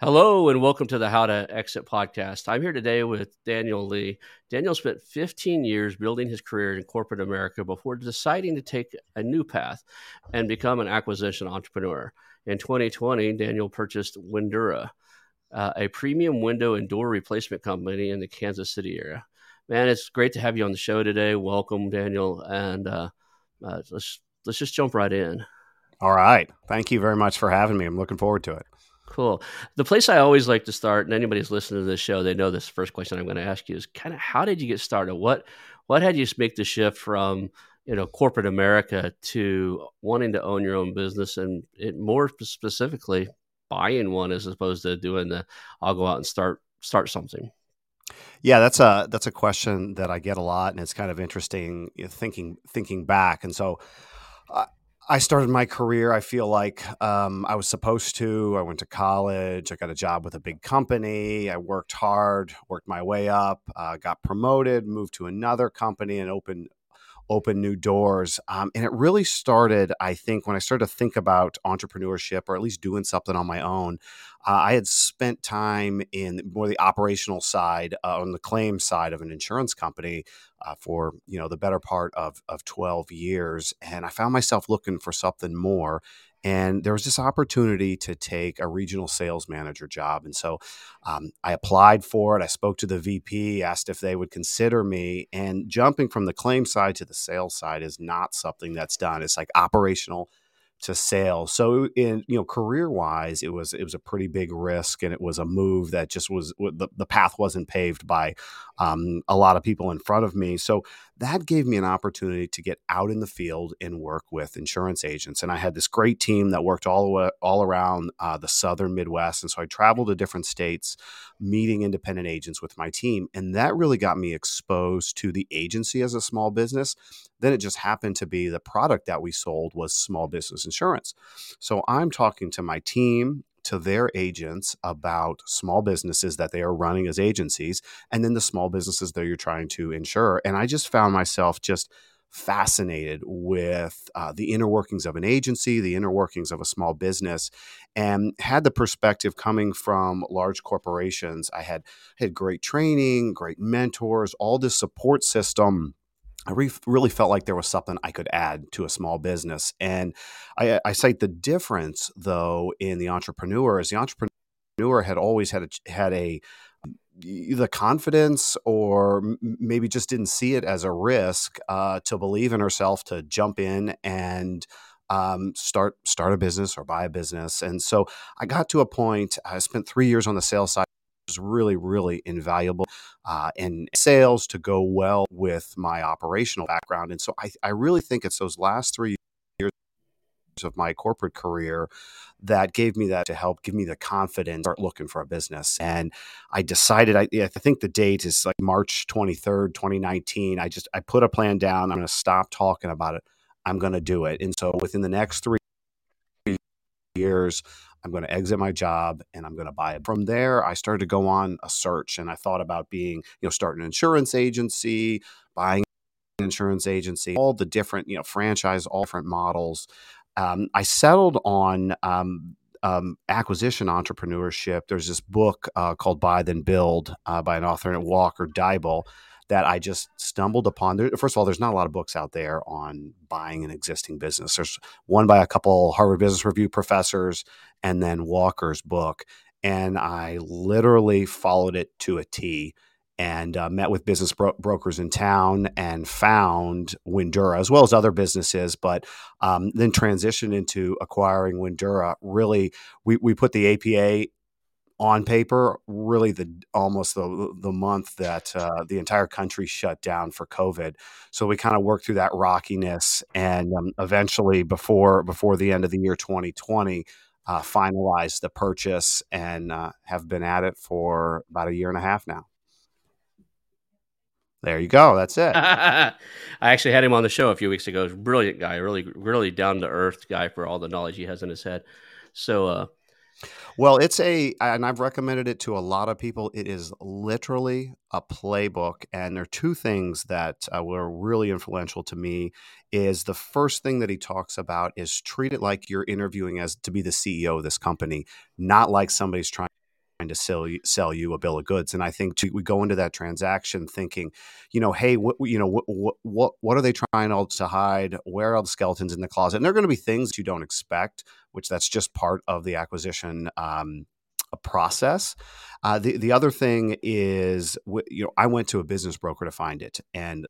Hello, and welcome to the How to Exit podcast. I'm here today with Daniel Lee. Daniel spent 15 years building his career in corporate America before deciding to take a new path and become an acquisition entrepreneur. In 2020, Daniel purchased Windura, uh, a premium window and door replacement company in the Kansas City area. Man, it's great to have you on the show today. Welcome, Daniel, and uh, uh, let's let's just jump right in. All right, thank you very much for having me. I'm looking forward to it. Cool. The place I always like to start, and anybody's listening to this show, they know this first question I'm going to ask you is kind of how did you get started? What what had you make the shift from you know corporate America to wanting to own your own business, and it more specifically buying one as opposed to doing the I'll go out and start start something. Yeah, that's a that's a question that I get a lot, and it's kind of interesting you know, thinking thinking back. And so, I started my career. I feel like um, I was supposed to. I went to college. I got a job with a big company. I worked hard, worked my way up, uh, got promoted, moved to another company, and opened open new doors. Um, and it really started, I think, when I started to think about entrepreneurship or at least doing something on my own. Uh, I had spent time in more the operational side, uh, on the claim side of an insurance company uh, for you know the better part of of twelve years, and I found myself looking for something more. And there was this opportunity to take a regional sales manager job. And so um, I applied for it. I spoke to the VP, asked if they would consider me. And jumping from the claim side to the sales side is not something that's done. It's like operational to sales. So in you know career wise, it was it was a pretty big risk, and it was a move that just was the, the path wasn't paved by um, a lot of people in front of me. So that gave me an opportunity to get out in the field and work with insurance agents. And I had this great team that worked all way, all around uh, the southern Midwest. And so I traveled to different states, meeting independent agents with my team, and that really got me exposed to the agency as a small business then it just happened to be the product that we sold was small business insurance. So I'm talking to my team, to their agents about small businesses that they are running as agencies, and then the small businesses that you're trying to insure. And I just found myself just fascinated with uh, the inner workings of an agency, the inner workings of a small business, and had the perspective coming from large corporations. I had had great training, great mentors, all this support system I re- really felt like there was something I could add to a small business. And I, I cite the difference, though, in the entrepreneur is the entrepreneur had always had a, had a the confidence or maybe just didn't see it as a risk uh, to believe in herself to jump in and um, start start a business or buy a business and so i got to a point i spent three years on the sales side was really, really invaluable uh, in sales to go well with my operational background. And so I, I really think it's those last three years of my corporate career that gave me that to help give me the confidence start looking for a business and i decided i, I think the date is like march 23rd 2019 i just i put a plan down i'm going to stop talking about it i'm going to do it and so within the next three years I'm going to exit my job and I'm going to buy it. From there, I started to go on a search and I thought about being, you know, starting an insurance agency, buying an insurance agency, all the different, you know, franchise, all different models. Um, I settled on um, um, acquisition entrepreneurship. There's this book uh, called Buy Then Build uh, by an author named Walker Deibel that I just stumbled upon. There, first of all, there's not a lot of books out there on buying an existing business. There's one by a couple Harvard Business Review professors, and then Walker's book. And I literally followed it to a T and uh, met with business bro- brokers in town and found Windura as well as other businesses, but um, then transitioned into acquiring Windura. Really, we, we put the APA on paper, really the almost the the month that uh, the entire country shut down for COVID. So we kind of worked through that rockiness, and um, eventually, before before the end of the year 2020, uh, finalized the purchase and uh, have been at it for about a year and a half now. There you go. That's it. I actually had him on the show a few weeks ago. Brilliant guy, really, really down to earth guy for all the knowledge he has in his head. So, uh, well, it's a, and I've recommended it to a lot of people. It is literally a playbook, and there are two things that uh, were really influential to me. Is the first thing that he talks about is treat it like you're interviewing as to be the CEO of this company, not like somebody's trying to sell you, sell you a bill of goods. And I think we go into that transaction thinking, you know, hey, what you know, what what what are they trying to hide? Where are the skeletons in the closet? And there are going to be things you don't expect, which that's just part of the acquisition. Um, a process. Uh, the the other thing is, you know, I went to a business broker to find it, and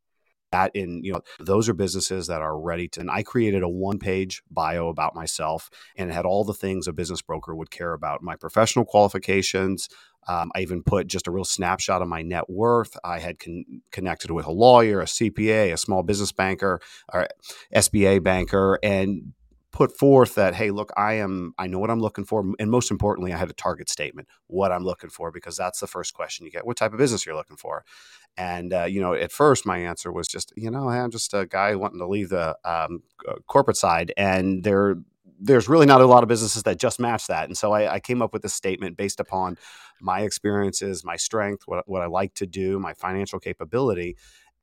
that in you know those are businesses that are ready to and i created a one page bio about myself and had all the things a business broker would care about my professional qualifications um, i even put just a real snapshot of my net worth. I had con- connected with a lawyer a cpa a small business banker or sba banker and put forth that hey look i am i know what i'm looking for. And most importantly i had a target statement what i'm looking for because that's the first question you get what type of business you're looking for and uh, you know at first my answer was just you know i'm just a guy wanting to leave the um, uh, corporate side and there there's really not a lot of businesses that just match that and so I, I came up with this statement based upon my experiences my strength what, what i like to do my financial capability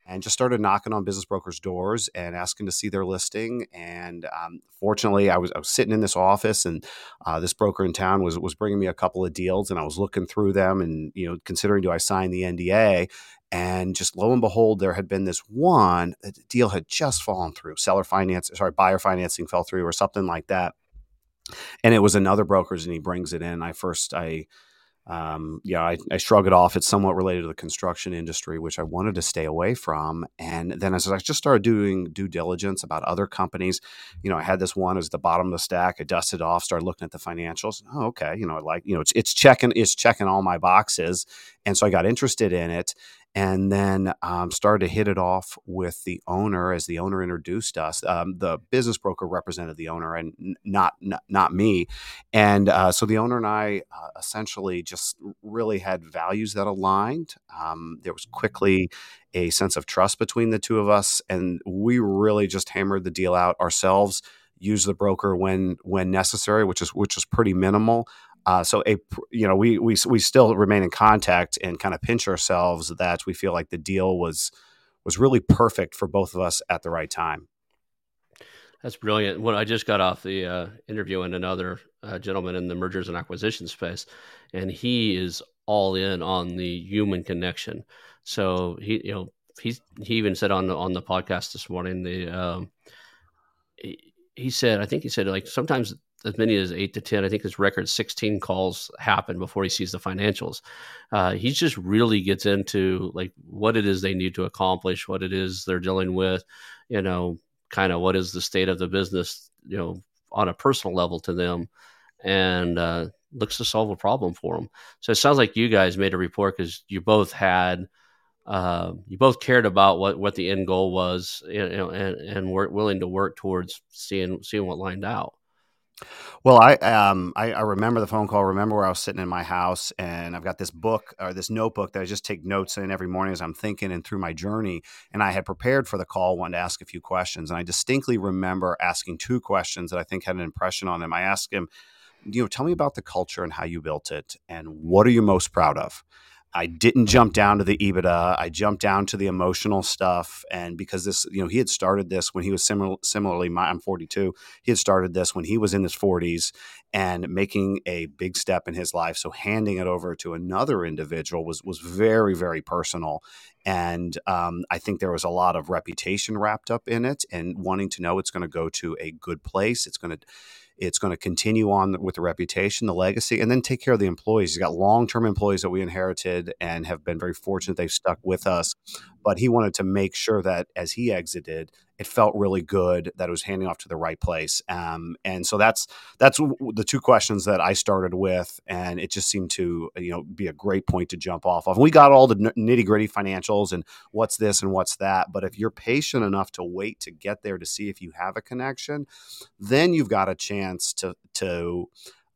and just started knocking on business brokers' doors and asking to see their listing. And um, fortunately, I was, I was sitting in this office, and uh, this broker in town was was bringing me a couple of deals, and I was looking through them, and you know, considering do I sign the NDA? And just lo and behold, there had been this one the deal had just fallen through. Seller finance, sorry, buyer financing fell through, or something like that. And it was another broker's, and he brings it in. I first I um, yeah, I, I, shrug it off. It's somewhat related to the construction industry, which I wanted to stay away from. And then as I just started doing due diligence about other companies, you know, I had this one as the bottom of the stack. I dusted off, started looking at the financials. Oh, okay, you know, like you know, it's it's checking it's checking all my boxes, and so I got interested in it and then um, started to hit it off with the owner as the owner introduced us. Um, the business broker represented the owner and not not, not me, and uh, so the owner and I uh, essentially just really had values that aligned. Um, there was quickly a sense of trust between the two of us, and we really just hammered the deal out ourselves. Use the broker when when necessary, which is which is pretty minimal. Uh, so a you know we we we still remain in contact and kind of pinch ourselves that we feel like the deal was was really perfect for both of us at the right time. That's brilliant. When I just got off the uh, interview and another uh, gentleman in the mergers and acquisition space, and he is all in on the human connection. So he you know he's he even said on the on the podcast this morning the um, he, he said I think he said like sometimes as many as eight to 10. I think his record 16 calls happen before he sees the financials. Uh, he just really gets into like what it is they need to accomplish, what it is they're dealing with, you know, kind of what is the state of the business, you know, on a personal level to them and uh, looks to solve a problem for them. So it sounds like you guys made a report because you both had. Uh, you both cared about what, what the end goal was, you know, and, and were willing to work towards seeing seeing what lined out. Well, I um I, I, remember the phone call. I Remember where I was sitting in my house, and I've got this book or this notebook that I just take notes in every morning as I'm thinking and through my journey. And I had prepared for the call, wanted to ask a few questions, and I distinctly remember asking two questions that I think had an impression on him. I asked him, you know, tell me about the culture and how you built it, and what are you most proud of? I didn't jump down to the EBITDA. I jumped down to the emotional stuff. And because this, you know, he had started this when he was similar, similarly, my, I'm 42. He had started this when he was in his 40s and making a big step in his life. So handing it over to another individual was was very, very personal. And um, I think there was a lot of reputation wrapped up in it and wanting to know it's going to go to a good place. It's going to it's going to continue on with the reputation, the legacy, and then take care of the employees. He's got long term employees that we inherited and have been very fortunate they've stuck with us. But he wanted to make sure that as he exited, it felt really good that it was handing off to the right place. Um, and so that's that's the two questions that I started with, and it just seemed to you know be a great point to jump off of. We got all the nitty gritty financials and what's this and what's that, but if you're patient enough to wait to get there to see if you have a connection, then you've got a chance to to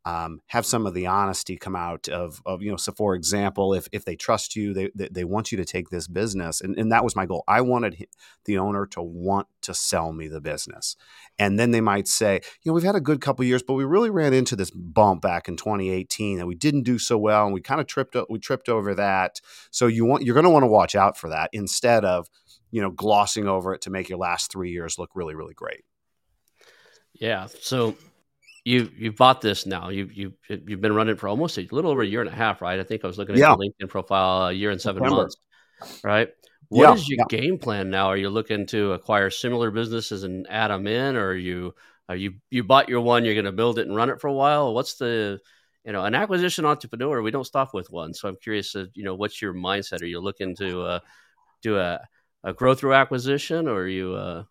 um, have some of the honesty come out of, of you know so for example if, if they trust you they, they, want you to take this business and, and that was my goal. I wanted the owner to want to sell me the business. And then they might say you know we've had a good couple years but we really ran into this bump back in 2018 and we didn't do so well and we kind of tripped we tripped over that. So you want you're going to want to watch out for that instead of you know glossing over it to make your last three years look really really great. Yeah so you you bought this now. You you you've been running for almost a little over a year and a half, right? I think I was looking at yeah. your LinkedIn profile a year and seven September. months, right? What yeah, is your yeah. game plan now? Are you looking to acquire similar businesses and add them in, or are you are you you bought your one, you're going to build it and run it for a while? What's the you know an acquisition entrepreneur? We don't stop with one, so I'm curious. Uh, you know, what's your mindset? Are you looking to uh, do a a growth through acquisition, or are you uh,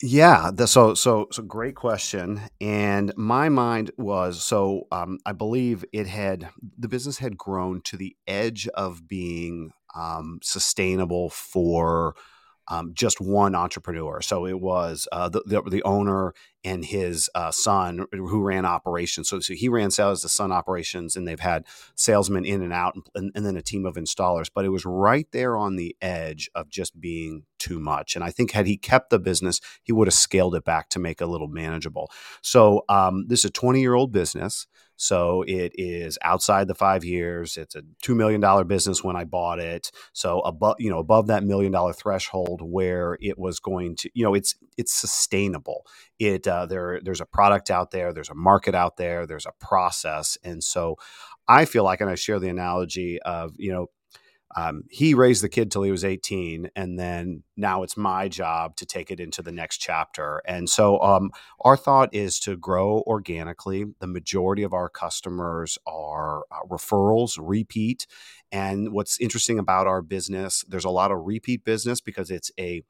yeah, the, so so so great question. And my mind was so um, I believe it had the business had grown to the edge of being um, sustainable for um, just one entrepreneur. So it was uh, the, the, the owner and his uh, son who ran operations. So, so, he ran sales, the son operations, and they've had salesmen in and out, and, and, then a team of installers. But it was right there on the edge of just being too much. And I think had he kept the business, he would have scaled it back to make a little manageable. So um, this is a 20 year old business. So it is outside the five years. It's a two million dollar business when I bought it. So above, you know, above that million dollar threshold where it was going to, you know, it's it's sustainable. It uh, there there's a product out there, there's a market out there, there's a process, and so I feel like, and I share the analogy of, you know, um, he raised the kid till he was 18 and then now it's my job to take it into the next chapter. And so um, our thought is to grow organically. The majority of our customers are uh, referrals repeat. And what's interesting about our business there's a lot of repeat business because it's a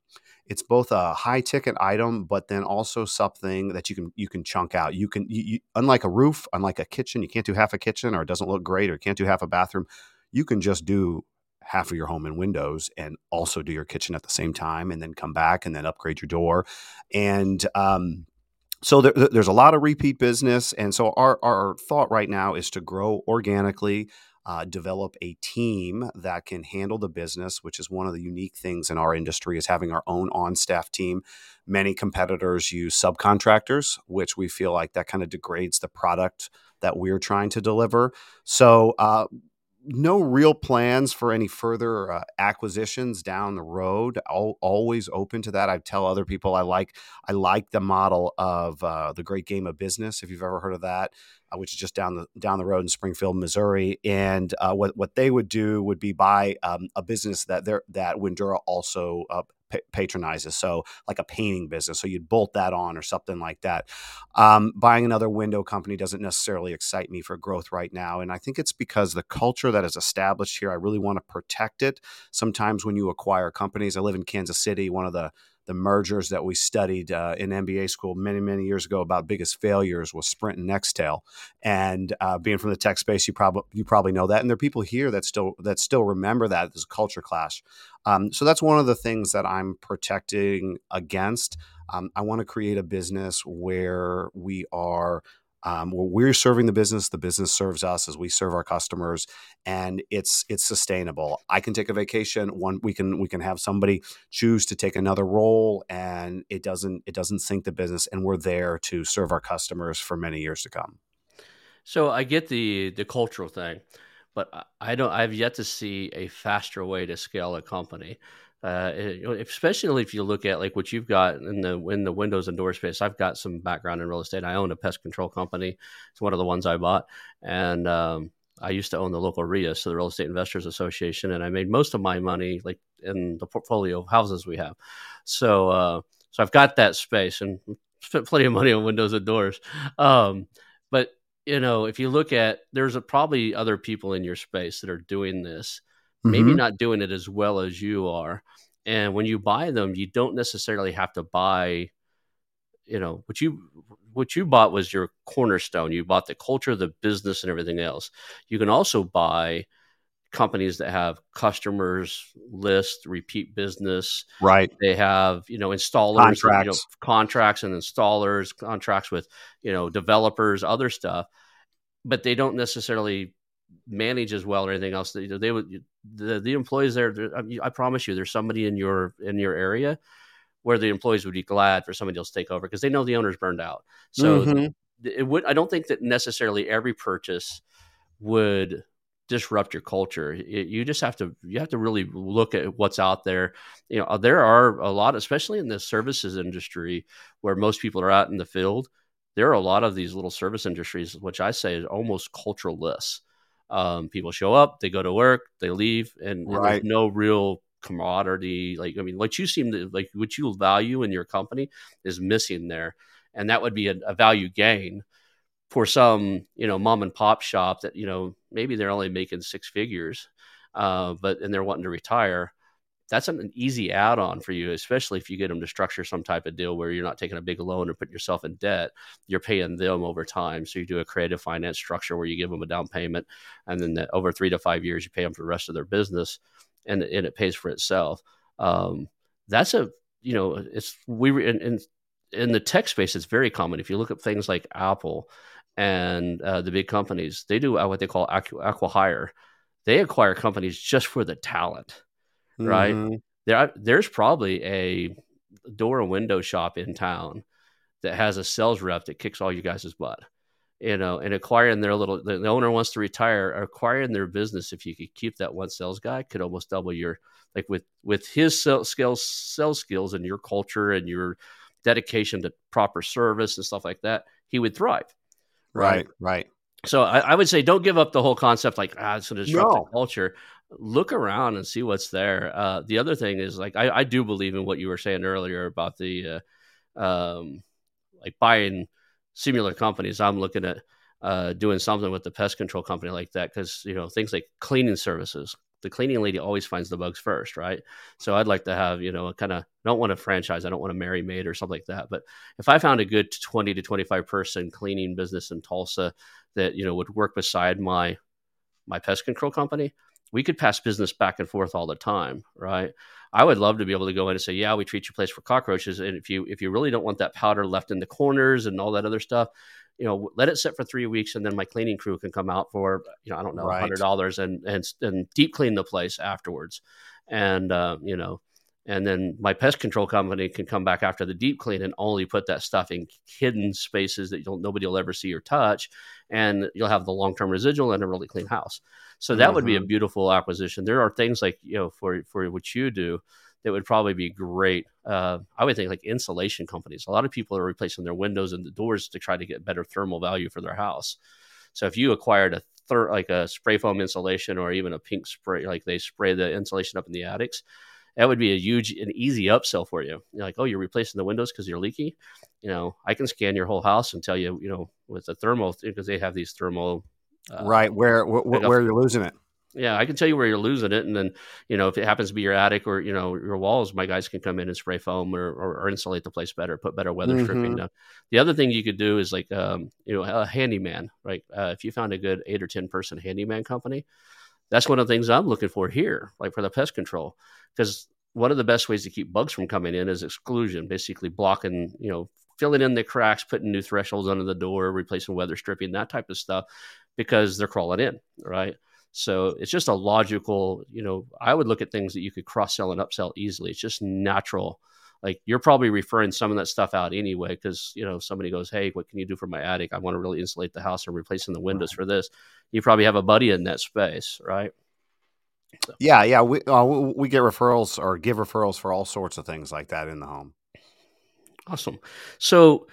it's both a high ticket item but then also something that you can you can chunk out. You can you, you, unlike a roof unlike a kitchen you can't do half a kitchen or it doesn't look great or you can't do half a bathroom. You can just do half of your home in windows and also do your kitchen at the same time and then come back and then upgrade your door. And um, so there, there's a lot of repeat business. And so our, our thought right now is to grow organically uh, develop a team that can handle the business which is one of the unique things in our industry is having our own on-staff team many competitors use subcontractors which we feel like that kind of degrades the product that we're trying to deliver so uh, no real plans for any further uh, acquisitions down the road. Always open to that. I tell other people I like I like the model of uh, the Great Game of Business. If you've ever heard of that, uh, which is just down the down the road in Springfield, Missouri, and uh, what what they would do would be buy um, a business that they that Windura also uh, patronizes. So, like a painting business. So, you'd bolt that on or something like that. Um, buying another window company doesn't necessarily excite me for growth right now. And I think it's because the culture that is established here, I really want to protect it. Sometimes when you acquire companies, I live in Kansas City, one of the the mergers that we studied uh, in MBA school many, many years ago about biggest failures was Sprint and Nextel. And uh, being from the tech space, you probably you probably know that. And there are people here that still that still remember that as a culture clash. Um, so that's one of the things that I'm protecting against. Um, I want to create a business where we are um, where we're serving the business, the business serves us as we serve our customers, and it's it's sustainable. I can take a vacation. One we can we can have somebody choose to take another role, and it doesn't it doesn't sink the business, and we're there to serve our customers for many years to come. So I get the the cultural thing, but I don't. I've yet to see a faster way to scale a company uh, especially if you look at like what you've got in the in the windows and door space. I've got some background in real estate. I own a pest control company. It's one of the ones I bought, and um, I used to own the local RIA, so the Real Estate Investors Association, and I made most of my money like in the portfolio of houses we have. So, uh, so I've got that space and spent plenty of money on windows and doors. Um, but you know, if you look at, there's a, probably other people in your space that are doing this mm-hmm. maybe not doing it as well as you are. And when you buy them, you don't necessarily have to buy, you know, what you what you bought was your cornerstone. You bought the culture, the business, and everything else. You can also buy companies that have customers list repeat business right they have you know installers contracts, you know, contracts and installers contracts with you know developers other stuff but they don't necessarily manage as well or anything else. They, they would the the employees there. I promise you, there's somebody in your in your area where the employees would be glad for somebody else to take over because they know the owner's burned out. So mm-hmm. it would. I don't think that necessarily every purchase would disrupt your culture. It, you just have to you have to really look at what's out there. You know, there are a lot, especially in the services industry, where most people are out in the field. There are a lot of these little service industries, which I say is almost cultureless. Um, people show up, they go to work, they leave, and, right. and there's no real camaraderie. Like, I mean, what you seem to like, what you value in your company is missing there, and that would be a, a value gain for some, you know, mom and pop shop that you know maybe they're only making six figures, uh, but and they're wanting to retire. That's an easy add-on for you, especially if you get them to structure some type of deal where you're not taking a big loan or putting yourself in debt. You're paying them over time. So you do a creative finance structure where you give them a down payment, and then the, over three to five years you pay them for the rest of their business and and it pays for itself. Um, that's a you know it's we in, in in the tech space it's very common. If you look at things like Apple and uh, the big companies, they do what they call acqui-hire. They acquire companies just for the talent, right? Mm-hmm. There, there's probably a door and window shop in town that has a sales rep that kicks all you guys' butt you know, and acquiring their little, the, owner wants to retire, acquiring their business, if you could keep that one sales guy, could almost double your, like with, with his sales skills, sales skills and your culture and your dedication to proper service and stuff like that, he would thrive. Right. Right. right. So I, I, would say don't give up the whole concept like, ah, it's going to disrupt no. the culture. Look around and see what's there. Uh, the other thing is like, I, I, do believe in what you were saying earlier about the, uh, um, like buying, similar companies, I'm looking at uh, doing something with the pest control company like that because you know things like cleaning services. The cleaning lady always finds the bugs first, right? So I'd like to have you know kind of don't want a franchise. I don't want a Merry Maid or something like that. But if I found a good 20 to 25 person cleaning business in Tulsa that you know would work beside my my pest control company, we could pass business back and forth all the time, right? I would love to be able to go in and say, yeah, we treat your place for cockroaches, and if you if you really don't want that powder left in the corners and all that other stuff, you know, let it sit for three weeks, and then my cleaning crew can come out for you know I don't know right. hundred dollars and and and deep clean the place afterwards, and uh, you know. And then my pest control company can come back after the deep clean and only put that stuff in hidden spaces that nobody will ever see or touch, and you'll have the long term residual and a really clean house. So that mm-hmm. would be a mm-hmm. beautiful acquisition. There are things like you know for for what you do that would probably be great. Uh, I would think like insulation companies. A lot of people are replacing their windows and the doors to try to get better thermal value for their house. So if you acquired a thir- like a spray foam insulation or even a pink spray, like they spray the insulation up in the attics, that would be a huge and easy upsell for you. You're like, oh, you're replacing the windows because you're leaky. You know, I can scan your whole house and tell you, you know, with the thermal because they have these thermal uh, right where wh- where you're losing it. Yeah, I can tell you where you're losing it, and then you know if it happens to be your attic or you know your walls, my guys can come in and spray foam or, or, or insulate the place better, put better weather mm-hmm. stripping down. The other thing you could do is like um, you know a handyman, right? Uh, if you found a good eight or ten person handyman company, that's one of the things I'm looking for here, like for the pest control, because one of the best ways to keep bugs from coming in is exclusion, basically blocking you know filling in the cracks, putting new thresholds under the door, replacing weather stripping, that type of stuff because they're crawling in, right? So it's just a logical, you know, I would look at things that you could cross sell and upsell easily. It's just natural. Like you're probably referring some of that stuff out anyway, because you know somebody goes, "Hey, what can you do for my attic? I want to really insulate the house and replacing the windows for this." You probably have a buddy in that space, right? So. Yeah, yeah, we uh, we get referrals or give referrals for all sorts of things like that in the home. Awesome. So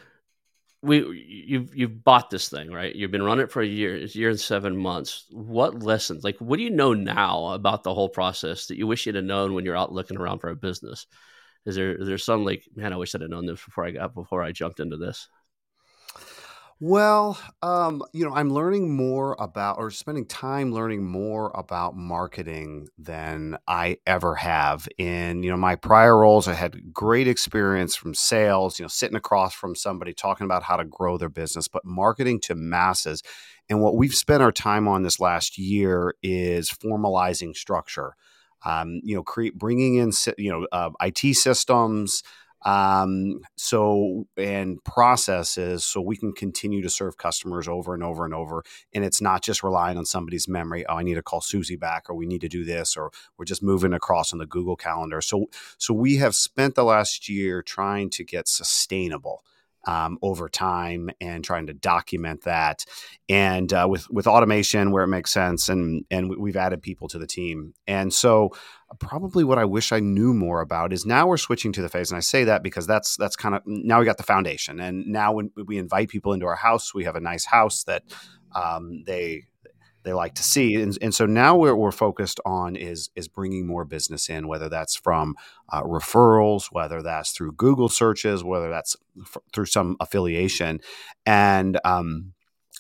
we you've you've bought this thing right you've been running it for a year a year and seven months what lessons like what do you know now about the whole process that you wish you'd have known when you're out looking around for a business is there is there some like man i wish i'd have known this before i got before i jumped into this well, um, you know, I'm learning more about or spending time learning more about marketing than I ever have. In, you know, my prior roles, I had great experience from sales, you know, sitting across from somebody talking about how to grow their business, but marketing to masses. And what we've spent our time on this last year is formalizing structure. Um, you know, create, bringing in, you know, uh, IT systems, um, so and processes so we can continue to serve customers over and over and over and it's not just relying on somebody's memory oh i need to call susie back or we need to do this or we're just moving across on the google calendar. So so we have spent the last year trying to get sustainable um, over time and trying to document that. And uh, with with automation where it makes sense and and we've added people to the team. And so probably what I wish I knew more about is now we're switching to the phase and I say that because that's that's kind of now we got the foundation. And now when we invite people into our house we have a nice house that um, they they like to see. And, and so now what we're focused on is is bringing more business in, whether that's from uh, referrals, whether that's through Google searches, whether that's f- through some affiliation, and um,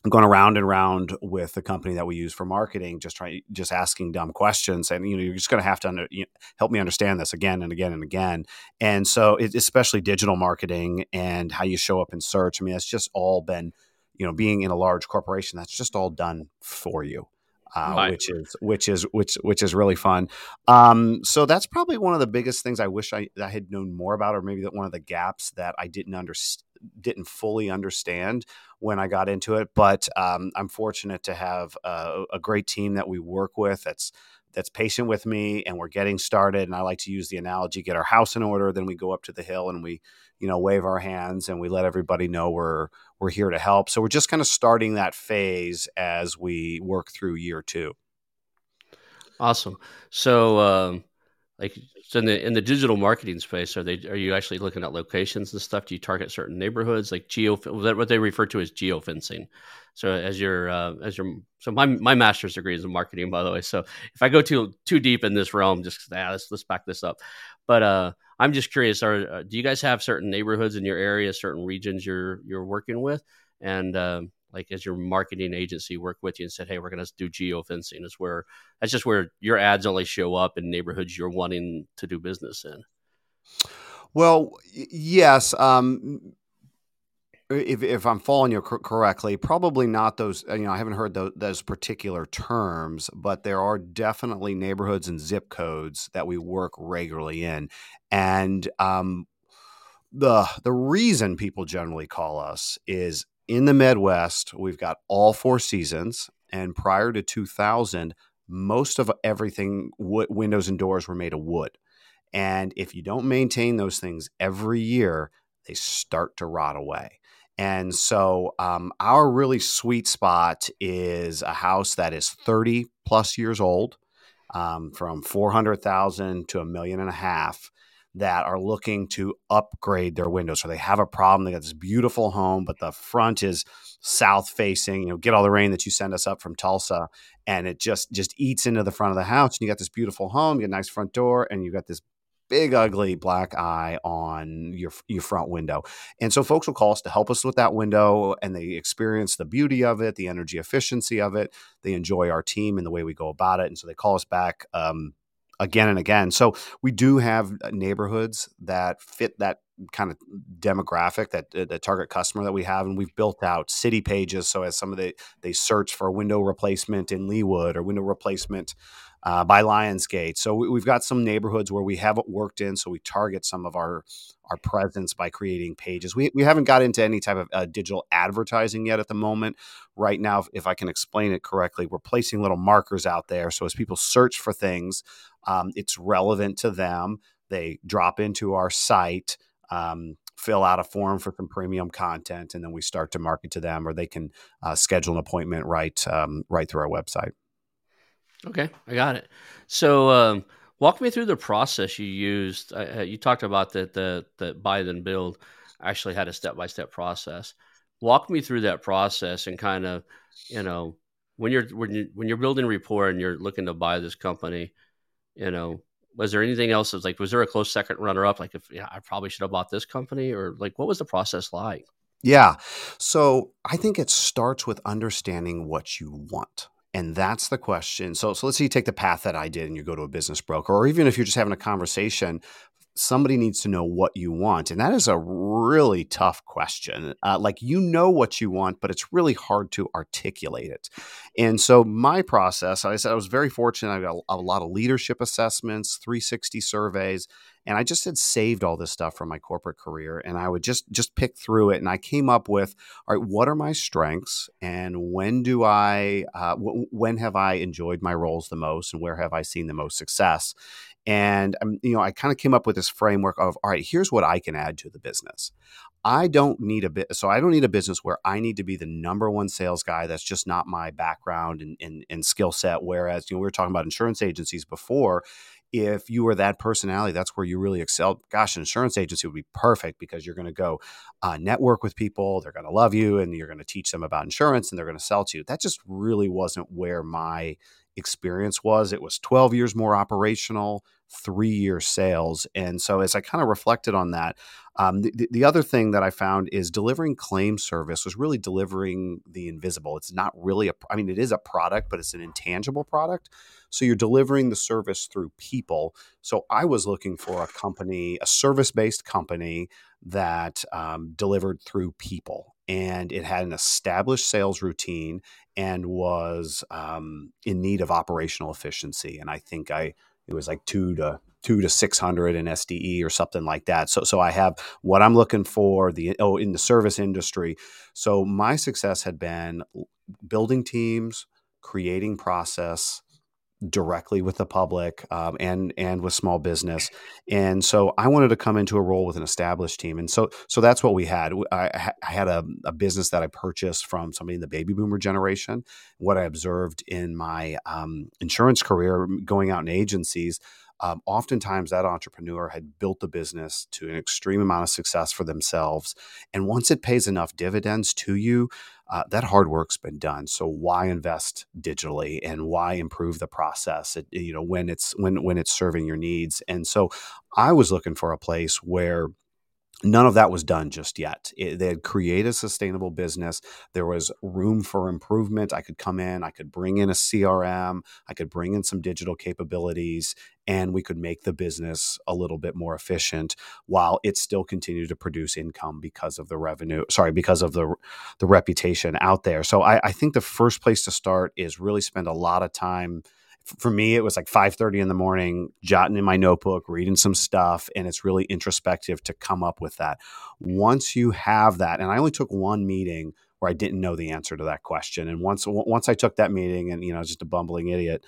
I'm going around and around with the company that we use for marketing, just trying, just asking dumb questions, and you know, you're just going to have to under, you know, help me understand this again and again and again. And so, it, especially digital marketing and how you show up in search. I mean, it's just all been you know being in a large corporation that's just all done for you uh, right. which is which is which which is really fun. Um, so that's probably one of the biggest things I wish I, I had known more about, or maybe that one of the gaps that I didn't understand didn't fully understand when I got into it. But um, I'm fortunate to have a, a, great team that we work with. That's that's patient with me, and we're getting started. And I like to use the analogy: get our house in order, then we go up to the hill and we you know wave our hands and we let everybody know we're we're here to help. So we're just kind of starting that phase as we work through year two. Awesome. So um, like so in the in the digital marketing space are they are you actually looking at locations and stuff? Do you target certain neighborhoods? Like geo that what they refer to as geofencing? So as your uh, as your so my my master's degree is in marketing by the way. So if i go too too deep in this realm just ah, let's let's back this up. But uh I'm just curious: Are uh, do you guys have certain neighborhoods in your area, certain regions you're you're working with, and um, like as your marketing agency work with you and said, "Hey, we're going to do geofencing." Is where that's just where your ads only show up in neighborhoods you're wanting to do business in. Well, yes. Um, if, if I'm following you correctly, probably not those. You know, I haven't heard those, those, particular terms, but there are definitely neighborhoods and zip codes that we work regularly in, and um, the the reason people generally call us is in the Midwest. We've got all four seasons, and prior to 2000, most of everything windows and doors were made of wood. And if you don't maintain those things every year, they start to rot away. And so, um, our really sweet spot is a house that is 30 plus years old, um, from 400,000 to a million and a half, that are looking to upgrade their windows. So they have a problem. They got this beautiful home, but the front is south facing. You know, get all the rain that you send us up from Tulsa, and it just just eats into the front of the house. And you got this beautiful home, you got a nice front door, and you got this big ugly black eye on your your front window. And so folks will call us to help us with that window and they experience the beauty of it, the energy efficiency of it. They enjoy our team and the way we go about it. And so they call us back um, again and again. So we do have uh, neighborhoods that fit that kind of demographic that uh, the target customer that we have and we've built out city pages so as some of the they search for a window replacement in Leawood or window replacement uh, by Lionsgate. So we, have got some neighborhoods where we haven't worked in, so we target some of our our presence by creating pages. We, we haven't got into any type of uh, digital advertising yet at the moment. Right now, if, if, I can explain it correctly, we're placing little markers out there. So as people search for things, um, it's relevant to them. They drop into our site. Um, fill out a form for some premium content, and then we start to market to them, or they can uh, schedule an appointment right um, right through our website. Okay, I got it. So, um, walk me through the process you used. Uh, you talked about that the the buy then build actually had a step by step process. Walk me through that process and kind of, you know, when you're when you when you're building rapport and you're looking to buy this company, you know, was there anything else that's like was there a close second runner up like if yeah I probably should have bought this company or like what was the process like? Yeah. So, I think it starts with understanding what you want. And that's the question. So, so let's say you take the path that I did and you go to a business broker, or even if you're just having a conversation, somebody needs to know what you want. And that is a really tough question. Uh, like, you know what you want, but it's really hard to articulate it. And so, my process, I said, I was very fortunate. I got a lot of leadership assessments, 360 surveys. And I just had saved all this stuff from my corporate career, and I would just just pick through it, and I came up with, all right, what are my strengths, and when do I, uh, w- when have I enjoyed my roles the most, and where have I seen the most success, and um, you know, I kind of came up with this framework of, all right, here's what I can add to the business. I don't need a bit, so I don't need a business where I need to be the number one sales guy. That's just not my background and, and, and skill set. Whereas, you know, we were talking about insurance agencies before. If you were that personality, that's where you really excel. Gosh, an insurance agency would be perfect because you're going to go uh, network with people. They're going to love you and you're going to teach them about insurance and they're going to sell to you. That just really wasn't where my experience was. It was 12 years more operational, three year sales. And so as I kind of reflected on that, um, the, the other thing that I found is delivering claim service was really delivering the invisible. It's not really a, I mean, it is a product, but it's an intangible product. So you're delivering the service through people. So I was looking for a company, a service based company that um, delivered through people and it had an established sales routine and was um, in need of operational efficiency. And I think I it was like two to two to six hundred in SDE or something like that. So so I have what I'm looking for the oh in the service industry. So my success had been building teams, creating process, directly with the public um, and and with small business. And so i wanted to come into a role with an established team. And so so that's what we had. I, I had a, a, business that i purchased from somebody in the baby boomer generation. What i observed in my um, insurance career going out in agencies um, oftentimes that entrepreneur had built the business to an extreme amount of success for themselves. And once it pays enough dividends to you uh, that hard work's been done so why invest digitally and why improve the process it, you know when it's when when it's serving your needs? And so i was looking for a place where none of that was done just yet. It, they had created a sustainable business. There was room for improvement. I could come in, I could bring in a CRM, I could bring in some digital capabilities, and we could make the business a little bit more efficient while it still continued to produce income because of the revenue. Sorry, because of the the reputation out there. So I, I think the first place to start is really spend a lot of time for me it was like 5.30 in the morning jotting in my notebook reading some stuff and it's really introspective to come up with that. Once you have that and i only took one meeting where i didn't know the answer to that question and once once i took that meeting and you know just a bumbling idiot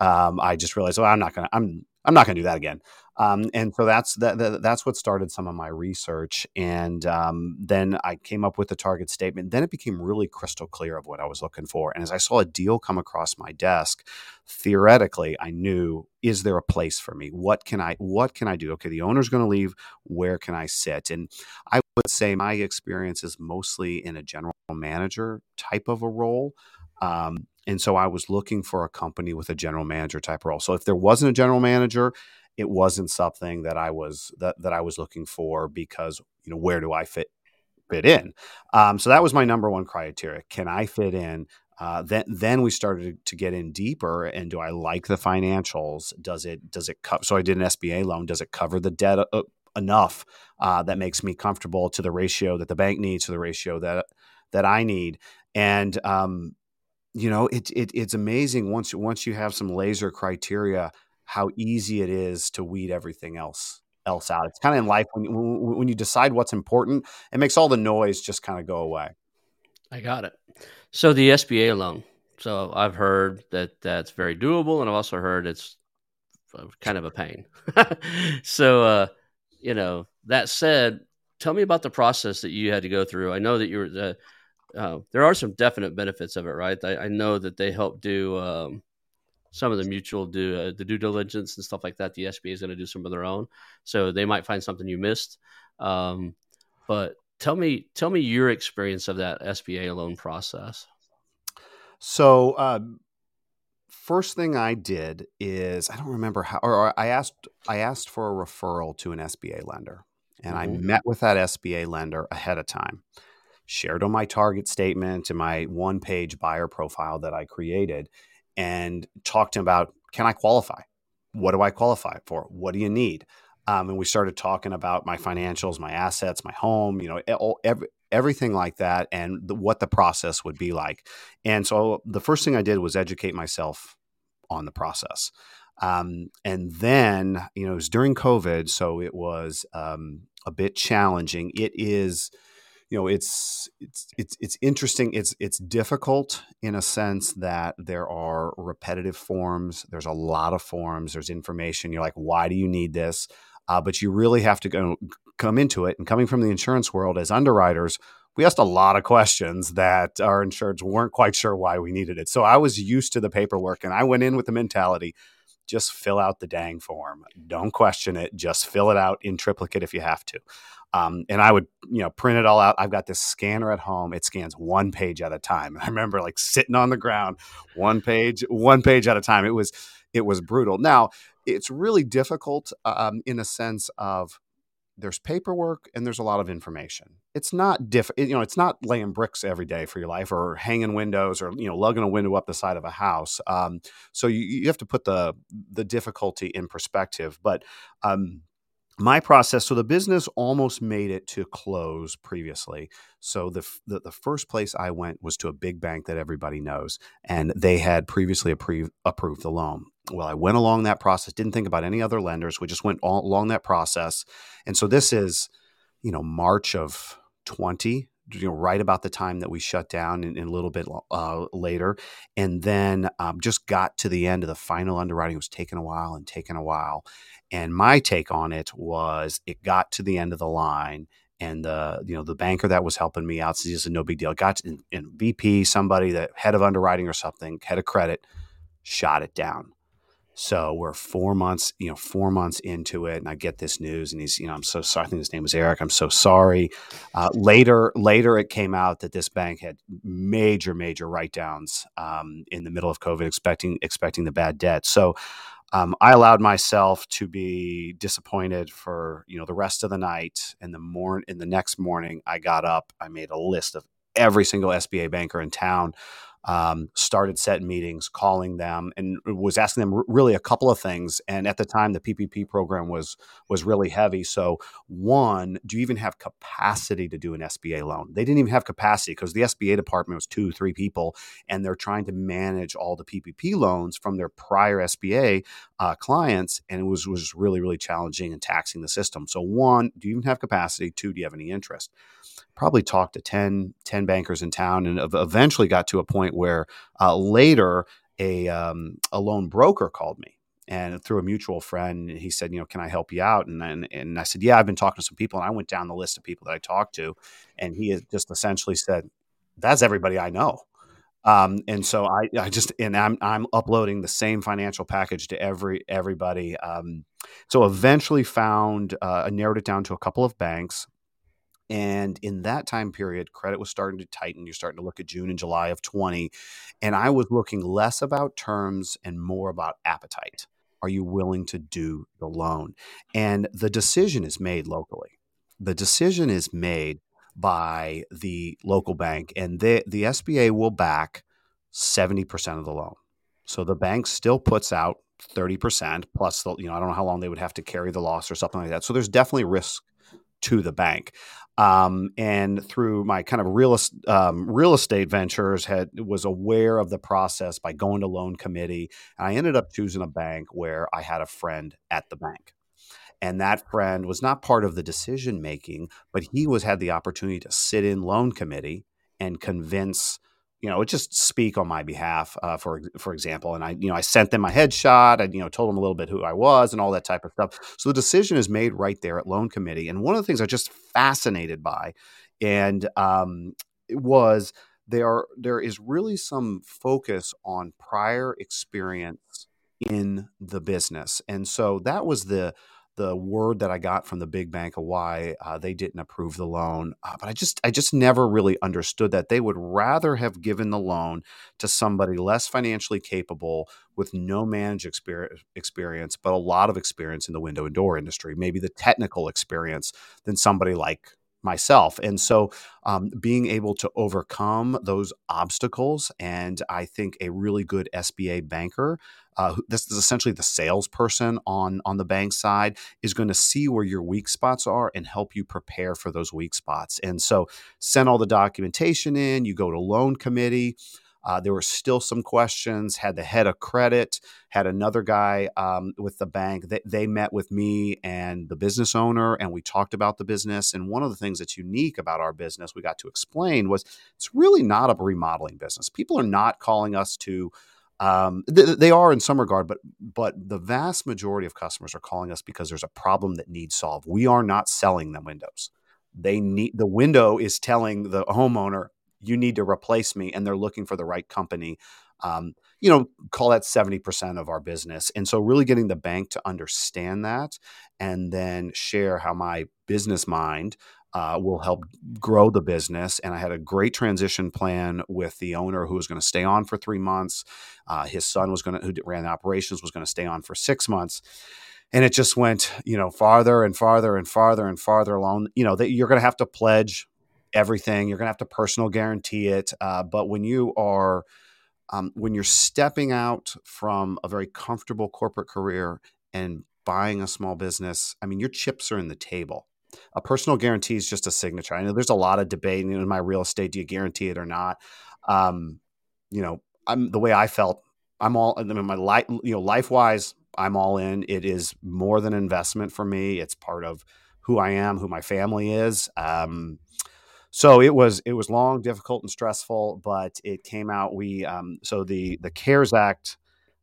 um, i just realized well i'm not gonna i'm i'm not gonna do that again um, and so that's that, that, that's what started some of my research. And um, then I came up with the target statement. Then it became really crystal clear of what I was looking for. And as I saw a deal come across my desk, theoretically, I knew is there a place for me? What can I what can I do? Okay, the owner's going to leave. Where can I sit? And I would say my experience is mostly in a general manager type of a role. Um, and so I was looking for a company with a general manager type role. So if there wasn't a general manager, it wasn't something that I was that that I was looking for because you know where do I fit fit in? Um, so that was my number one criteria. Can I fit in? Uh, then then we started to get in deeper and do I like the financials? Does it does it cover? So I did an SBA loan. Does it cover the debt uh, enough uh, that makes me comfortable to the ratio that the bank needs to the ratio that that I need? And um, you know, it, it it's amazing once once you have some laser criteria how easy it is to weed everything else else out. It's kind of in life when you, when you decide what's important, it makes all the noise just kind of go away. I got it. So the SBA loan. So I've heard that that's very doable, and I've also heard it's kind of a pain. so, uh, you know, that said, tell me about the process that you had to go through. I know that you're the uh, there are some definite benefits of it, right? I, I know that they help do um, some of the mutual do uh, the due diligence and stuff like that. The SBA is going to do some of their own, so they might find something you missed. Um, but tell me, tell me your experience of that SBA loan process. So, uh, first thing I did is I don't remember how, or I asked I asked for a referral to an SBA lender, and mm-hmm. I met with that SBA lender ahead of time. Shared on my target statement and my one page buyer profile that I created and talked to him about can I qualify? What do I qualify for? What do you need? Um, and we started talking about my financials, my assets, my home, you know, every, everything like that, and the, what the process would be like. And so the first thing I did was educate myself on the process. Um, and then, you know, it was during COVID, so it was um, a bit challenging. It is, you know, it's it's it's it's interesting. It's it's difficult in a sense that there are repetitive forms. There's a lot of forms. There's information. You're like, why do you need this? Uh, but you really have to go come into it. And coming from the insurance world as underwriters, we asked a lot of questions that our insureds weren't quite sure why we needed it. So I was used to the paperwork, and I went in with the mentality just fill out the dang form. Don't question it. Just fill it out in triplicate if you have to. Um, and I would, you know, print it all out. I've got this scanner at home. It scans one page at a time. And I remember like sitting on the ground, one page, one page at a time. It was, it was brutal. Now it's really difficult um, in a sense of there's paperwork and there's a lot of information. It's not diff, you know, it's not laying bricks every day for your life or hanging windows or you know lugging a window up the side of a house. Um, so you, you have to put the the difficulty in perspective. But um, my process so the business almost made it to close previously. So the, the, the first place i went was to a big bank that everybody knows and they had previously approved approved the loan. Well i went along that process didn't think about any other lenders we just went all along that process. And so this is you know march of 20 you know right about the time that we shut down and, and a little bit uh, later. And then um, just got to the end of the final underwriting. It was taking a while and taking a while and my take on it was it got to the end of the line and the you know the banker that was helping me out said, "No big deal." Got in, in VP, somebody that head of underwriting or something, head of credit, shot it down. So we're four months, you know, four months into it, and I get this news, and he's, you know, I'm so sorry. I think his name was Eric. I'm so sorry. Uh, later, later, it came out that this bank had major, major write downs um, in the middle of COVID, expecting expecting the bad debt. So um, I allowed myself to be disappointed for you know the rest of the night, and the morn in the next morning, I got up. I made a list of every single SBA banker in town um, started set meetings, calling them, and was asking them really a couple of things. And at the time, the PPP program was was really heavy. So, one, do you even have capacity to do an SBA loan? They didn't even have capacity because the SBA department was two, three people, and they're trying to manage all the PPP loans from their prior SBA uh, clients, and it was was really really challenging and taxing the system. So, one, do you even have capacity? Two, do you have any interest? probably talked to 10, 10 bankers in town and eventually got to a point where uh, later a, um, a loan broker called me and through a mutual friend he said you know can i help you out and, and and i said yeah i've been talking to some people and i went down the list of people that i talked to and he just essentially said that's everybody i know um, and so I, I just and I'm I'm uploading the same financial package to every everybody. Um, so eventually found uh, narrowed it down to a couple of banks. And in that time period, credit was starting to tighten. You're starting to look at June and July of 20. And I was looking less about terms and more about appetite. Are you willing to do the loan? And the decision is made locally. The decision is made by the local bank, and the, the SBA will back 70% of the loan. So the bank still puts out 30% plus the, you know, I don't know how long they would have to carry the loss or something like that. So there's definitely risk to the bank. Um, and through my kind of real um, real estate ventures, had was aware of the process by going to loan committee. And I ended up choosing a bank where I had a friend at the bank, and that friend was not part of the decision making, but he was had the opportunity to sit in loan committee and convince you know, just speak on my behalf, uh, for for example. And I, you know, I sent them my headshot. I, you know, told them a little bit who I was and all that type of stuff. So the decision is made right there at loan committee. And one of the things I'm just fascinated by, and um, was there there is really some focus on prior experience in the business, and so that was the the word that I got from the big bank of why uh, they didn't approve the loan. Uh, but I just I just never really understood that they would rather have given the loan to somebody less financially capable with no managed experience, but a lot of experience in the window and door industry, maybe the technical experience than somebody like myself. And so um, being able to overcome those obstacles, and I think a really good SBA banker uh, this is essentially the salesperson on on the bank side is going to see where your weak spots are and help you prepare for those weak spots. And so, send all the documentation in. You go to loan committee. Uh, there were still some questions. Had the head of credit, had another guy um, with the bank. They, they met with me and the business owner, and we talked about the business. And one of the things that's unique about our business, we got to explain, was it's really not a remodeling business. People are not calling us to um, th- they are in some regard, but but the vast majority of customers are calling us because there's a problem that needs solved. We are not selling them windows. They need the window is telling the homeowner you need to replace me, and they're looking for the right company. Um, you know, call that seventy percent of our business, and so really getting the bank to understand that, and then share how my business mind uh, will help grow the business. And I had a great transition plan with the owner who was going to stay on for three months. Uh, his son was going to, who ran the operations, was going to stay on for six months. And it just went, you know, farther and farther and farther and farther along. You know, that you're going to have to pledge everything. You're going to have to personal guarantee it. Uh, but when you are, um, when you're stepping out from a very comfortable corporate career and buying a small business, I mean, your chips are in the table a personal guarantee is just a signature. I know there's a lot of debate in my real estate. Do you guarantee it or not? Um, you know, I'm the way I felt. I'm all. I mean, my life, you know, life wise, I'm all in. It is more than investment for me. It's part of who I am, who my family is. Um, so it was it was long, difficult, and stressful, but it came out. We um, so the the CARES Act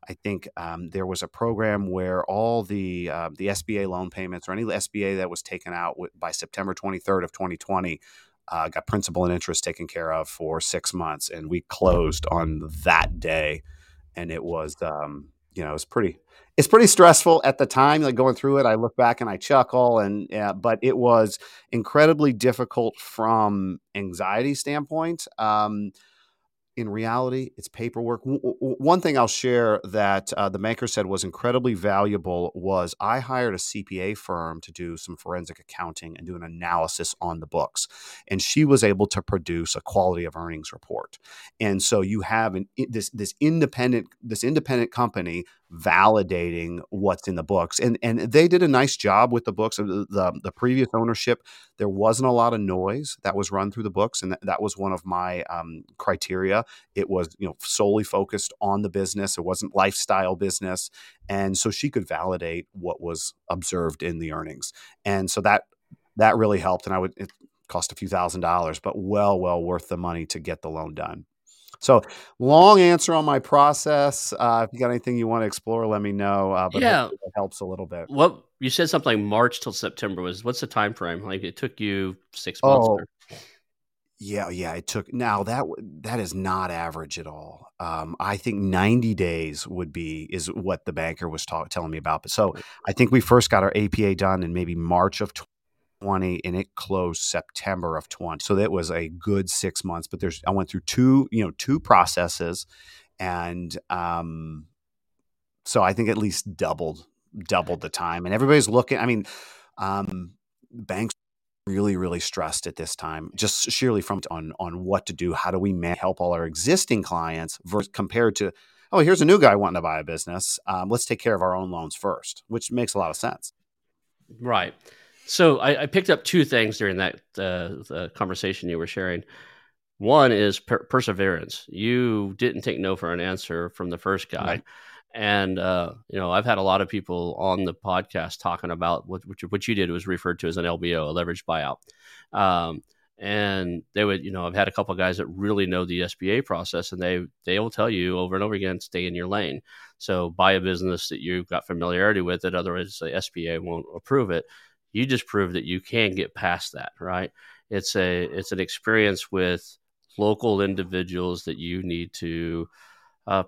I think um, there was a program where all the uh, the SBA loan payments or any SBA that was taken out w- by September 23rd of 2020 uh, got principal and interest taken care of for six months, and we closed on that day, and it was um, you know it was pretty it's pretty stressful at the time like going through it. I look back and i chuckle and yeah, but it was incredibly difficult from anxiety standpoint um, in reality, it's paperwork. W- w- one thing I'll share that uh, the banker said was incredibly valuable was I hired a CPA firm to do some forensic accounting and do an analysis on the books, and she was able to produce a quality of earnings report. And so you have an, this this independent this independent company validating what's in the books. And and they did a nice job with the books. The, the, the previous ownership, there wasn't a lot of noise that was run through the books, and that, that was one of my um, criteria. It was you know solely focused on the business. It wasn't lifestyle business, and so she could validate what was observed in the earnings. And so that that really helped. And I would it cost a few thousand dollars, but well well worth the money to get the loan done. So, long answer on my process. Uh, if you got anything you want to explore, let me know. Uh, but yeah, it helps a little bit. What you said something March till September was what's the time frame? Like it took you six months. Oh, or... yeah, yeah. It took now that that is not average at all. Um, I think ninety days would be is what the banker was talk, telling me about. But so I think we first got our APA done in maybe March of 20 and it closed September of 20. So that was a good six months. But there's I went through two, you know, two processes and um so I think at least doubled doubled the time. And everybody's looking, I mean, um banks really really stressed at this time just sheerly from on on what to do how do we help all our existing clients versus compared to oh here's a new guy wanting to buy a business um, let's take care of our own loans first which makes a lot of sense right so I, I, picked up two things during that uh, conversation you were sharing. One is per- perseverance. You didn't take no for an answer from the first guy. Right. And uh, you know, I've had a lot of people on the podcast talking about what what you did was referred to as an LBO, a leveraged buyout. Um, and they would, you know, I've had a couple guys that really know the SBA process, and they they will tell you over and over again, stay in your lane. So buy a business that you've got familiarity with, it otherwise the SBA won't approve it you just proved that you can get past that right? It's a it's an experience with local individuals that you need to uh,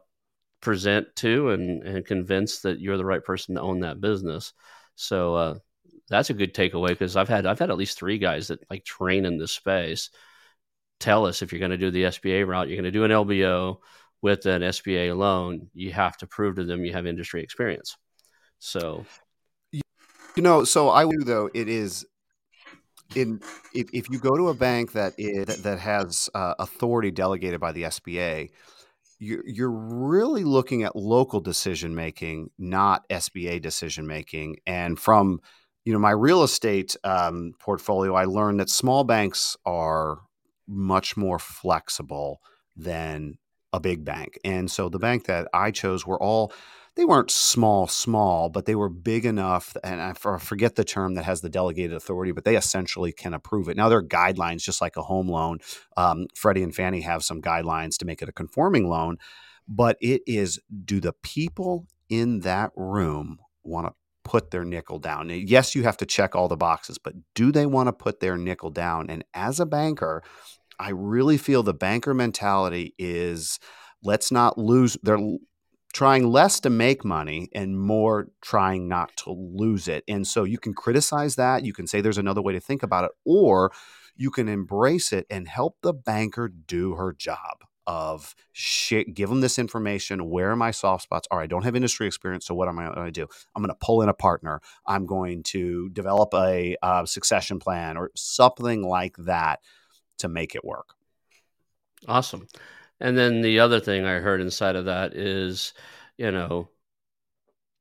present to and and convince that you're the right person to own that business. So uh, that's a good takeaway because i've had i've had at least three guys that like train in this space tell us if you're going to do the sba route you're going to do an lbo with an sba loan you have to prove to them you have industry experience. So you know, so I do though it is in if, if you go to a bank that is, that has uh, authority delegated by the SBA, you're, you're really looking at local decision making, not SBA decision making. And from you know my real estate um, portfolio, I learned that small banks are much more flexible than a big bank. And so the bank that I chose were all they weren't small, small, but they were big enough. And I forget the term that has the delegated authority, but they essentially can approve it. Now, there are guidelines, just like a home loan. Um, Freddie and Fannie have some guidelines to make it a conforming loan, but it is do the people in that room want to put their nickel down? Yes, you have to check all the boxes, but do they want to put their nickel down? And as a banker, I really feel the banker mentality is let's not lose. They're trying less to make money and more trying not to lose it. And so you can criticize that. You can say there's another way to think about it, or you can embrace it and help the banker do her job of shit, give them this information. Where are my soft spots? All right, I don't have industry experience. So what am I going to do? I'm going to pull in a partner. I'm going to develop a uh, succession plan or something like that to make it work. Awesome. And then the other thing I heard inside of that is, you know,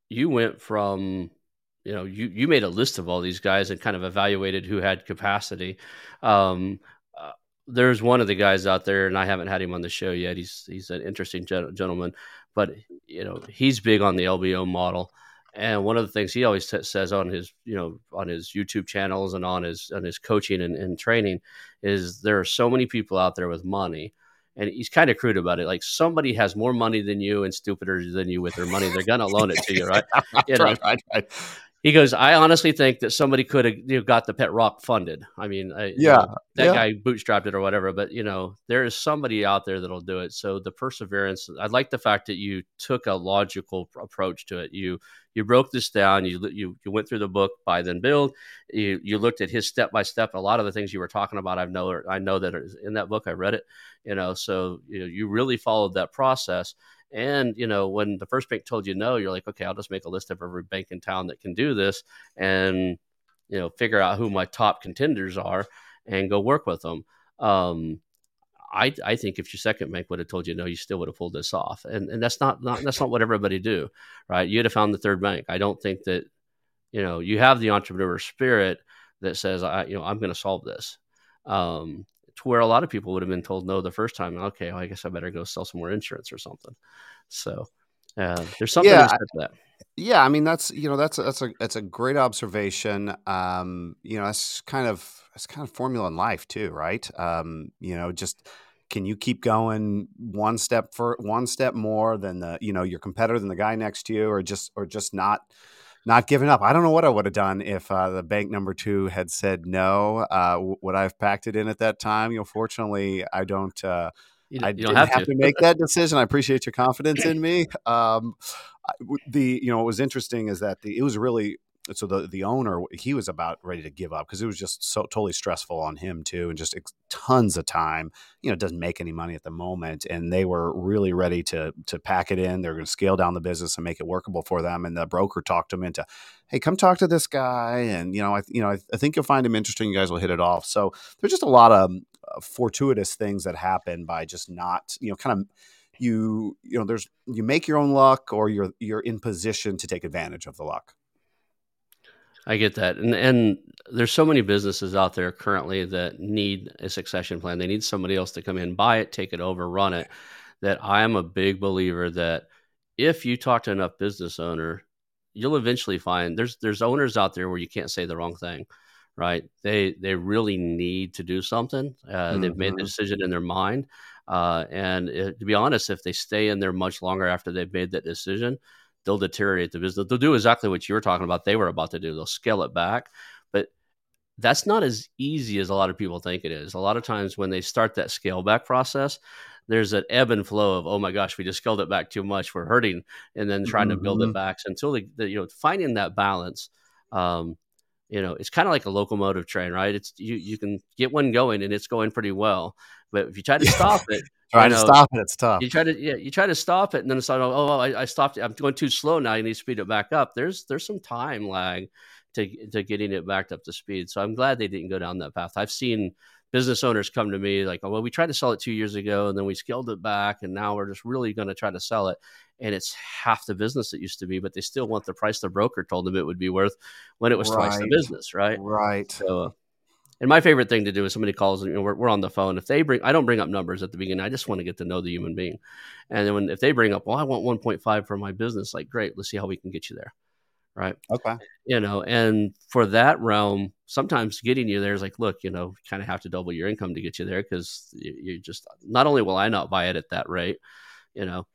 you went from, you know, you you made a list of all these guys and kind of evaluated who had capacity. Um, uh, there's one of the guys out there, and I haven't had him on the show yet. He's he's an interesting gentleman, but you know, he's big on the LBO model. And one of the things he always t- says on his, you know, on his YouTube channels and on his on his coaching and, and training is there are so many people out there with money, and he's kind of crude about it. Like somebody has more money than you and stupider than you with their money, they're gonna loan it to you, right? You know? right, right, right. He goes, I honestly think that somebody could have you know, got the pet rock funded. I mean, I, yeah, you know, that yeah. guy bootstrapped it or whatever, but you know, there is somebody out there that'll do it. So the perseverance, I like the fact that you took a logical approach to it. You you broke this down. You you you went through the book Buy Then Build. You you looked at his step by step. A lot of the things you were talking about, I know I know that in that book. I read it. You know, so you know, you really followed that process and you know, when the first bank told you no, you're like, okay, I'll just make a list of every bank in town that can do this, and you know, figure out who my top contenders are, and go work with them. Um, I, I think if your second bank would have told you no, you still would have pulled this off, and and that's not, not that's not what everybody do, right? You'd have found the third bank. I don't think that, you know, you have the entrepreneur spirit that says, I you know, I'm going to solve this. Um, to where a lot of people would have been told no the first time. Okay, well, I guess I better go sell some more insurance or something. So uh, there's something yeah, to that. Yeah, I mean that's you know that's a, that's a that's a great observation. Um, you know that's kind of that's kind of formula in life too, right? Um, you know, just can you keep going one step for one step more than the you know your competitor than the guy next to you, or just or just not not giving up. I don't know what I would have done if uh, the bank number two had said no. Uh, would I have packed it in at that time? You know, fortunately, I don't. Uh, you, I didn't have, have to. to. make that decision. I appreciate your confidence in me. Um, the you know what was interesting is that the it was really so the the owner he was about ready to give up because it was just so totally stressful on him too and just tons of time you know doesn't make any money at the moment and they were really ready to to pack it in. They're going to scale down the business and make it workable for them and the broker talked them into hey come talk to this guy and you know i you know I, I think you'll find him interesting. You guys will hit it off. So there's just a lot of uh, fortuitous things that happen by just not you know kind of you you know there's you make your own luck or you're you're in position to take advantage of the luck I get that, and and there's so many businesses out there currently that need a succession plan. They need somebody else to come in, buy it, take it over, run it. That I am a big believer that if you talk to enough business owner, you'll eventually find there's there's owners out there where you can't say the wrong thing, right? They they really need to do something. Uh, mm-hmm. They've made the mm-hmm. decision in their mind, uh, and it, to be honest, if they stay in there much longer after they've made that decision, they'll deteriorate the business. They'll do exactly what you were talking about. They were about to do. They'll scale it back, but that's not as easy as a lot of people think it is. A lot of times when they start that scale back process, there's an ebb and flow of oh my gosh, we just scaled it back too much, we're hurting, and then trying mm-hmm. to build it mm-hmm. back so until they, they, you know finding that balance. Um, you know, it's kind of like a locomotive train, right? It's you you can get one going and it's going pretty well, but if you try to stop it, Trying to stop it, it's tough. You try to yeah, you try to stop it, and then it's like, oh, I, I stopped. It. I'm going too slow now. You need to speed it back up. There's there's some time lag to to getting it back up to speed. So I'm glad they didn't go down that path. I've seen business owners come to me like, oh, well, we tried to sell it two years ago, and then we scaled it back, and now we're just really going to try to sell it, and it's half the business it used to be, but they still want the price the broker told them it would be worth when it was right. twice the business, right? Right. So And my favorite thing to do is somebody calls, you know, we're, we're on the phone. If they bring, I don't bring up numbers at the beginning. I just want to get to know the human being. And then when if they bring up, well, I want 1.5 for my business, like great, let's see how we can get you there, right? Okay. You know, and for that realm, sometimes getting you there is like, look, you know, kind of have to double your income to get you there because you, you just not only will I not buy it at that rate, you know,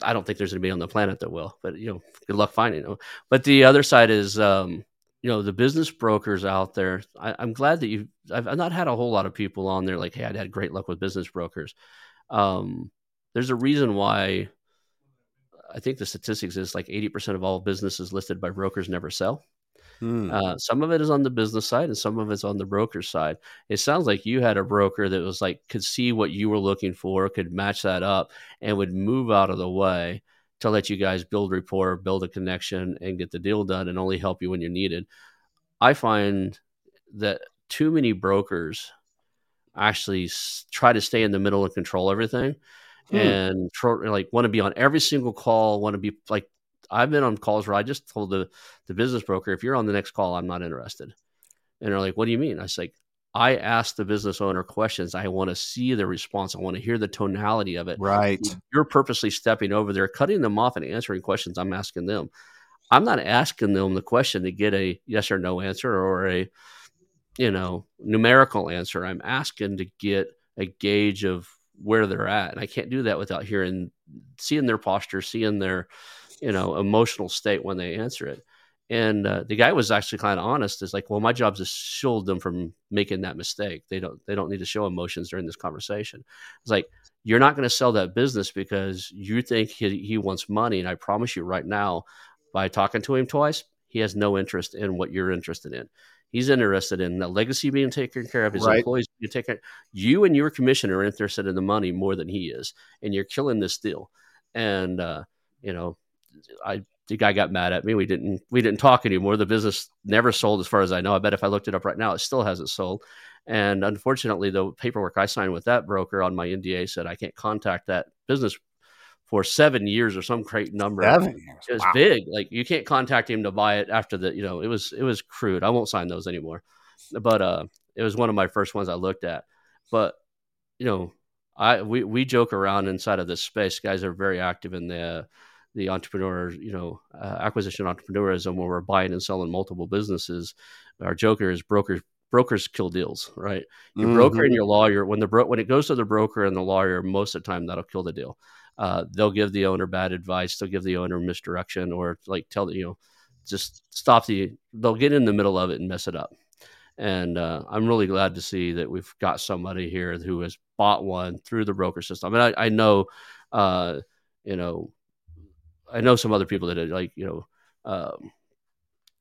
I don't think there's anybody on the planet that will, but you know, good luck finding them. But the other side is, um, you know, the business brokers out there. I, am glad that you. I've, I've, not had a whole lot of people on there like, hey, i'd had great luck with business brokers. Um, there's a reason why. I think the statistics is like 80% of all businesses listed by brokers never sell. Hmm. Uh, some of it is on the business side and some of it's on the broker side. It sounds like you had a broker that was like could see what you were looking for, could match that up, and would move out of the way to let you guys build rapport, build a connection, and get the deal done, and only help you when you're needed. I find that too many brokers actually try to stay in the middle and control everything hmm. and tr- like want to be on every single call want to be like I've been on calls where I just told the the business broker, if you're on the next call, I'm not interested. And they're like, what do you mean? I was like, I ask the business owner questions. I want to see the response. I want to hear the tonality of it. Right. You're purposely stepping over there, cutting them off and answering questions I'm asking them. I'm not asking them the question to get a yes or no answer or a, you know, numerical answer. I'm asking to get a gauge of where they're at. And I can't do that without hearing, seeing their posture, seeing their, you know emotional state when they answer it and uh, the guy was actually kind of honest is like well my job is to shield them from making that mistake. They don't they don't need to show emotions during this conversation. It's like you're not going to sell that business because you think he, he wants money and i promise you right now by talking to him twice he has no interest in what you're interested in. He's interested in the legacy being taken care of his right. employees being taken you and your commissioner are interested in the money more than he is and you're killing this deal. And uh, you know I the guy got mad at me. We didn't we didn't talk anymore. The business never sold, as far as I know. I bet if I looked it up right now, it still hasn't sold. And unfortunately, the paperwork I signed with that broker on my NDA said I can't contact that business for seven years or some great number. Seven years. It was wow. big. Like you can't contact him to buy it after the. You know, it was it was crude. I won't sign those anymore. But uh, it was one of my first ones I looked at. But you know, I we we joke around inside of this space. Guys are very active in the the entrepreneur, you know, uh, acquisition entrepreneurism where we're buying and selling multiple businesses. Our joker is brokers brokers kill deals, right? Your mm-hmm. broker and your lawyer, when the bro- when it goes to the broker and the lawyer, most of the time that'll kill the deal. Uh, they'll give the owner bad advice. They'll give the owner misdirection, or like tell the you know, just stop the. They'll get in the middle of it and mess it up. And uh, I'm really glad to see that we've got somebody here who has bought one through the broker system. I mean, I, I know, uh, you know, I know some other people that are like you know um,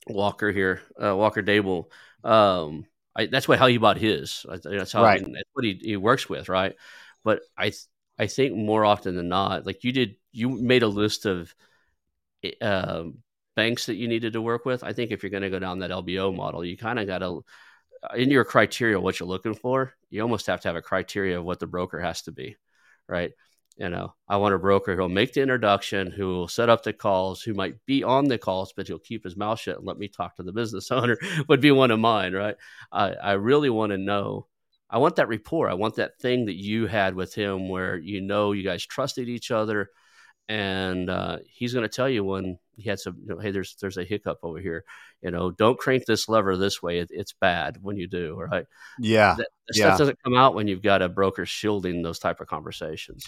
Walker here, uh, Walker Deibel. Um, I, that's what how he bought his. That's how right. that's what he, he works with, right? But I I think more often than not, like you did, you made a list of uh, banks that you needed to work with. I think if you're going to go down that LBO model, you kind of got to in your criteria what you're looking for. You almost have to have a criteria of what the broker has to be, right? You know, I want a broker who'll make the introduction, who will set up the calls, who might be on the calls, but he'll keep his mouth shut and let me talk to the business owner would be one of mine, right? I, I really want to know. I want that rapport. I want that thing that you had with him where you know you guys trusted each other. And uh, he's going to tell you when he had some, you know, hey, there's there's a hiccup over here. You know, don't crank this lever this way. It, it's bad when you do, right? Yeah, that, that yeah. stuff doesn't come out when you've got a broker shielding those type of conversations.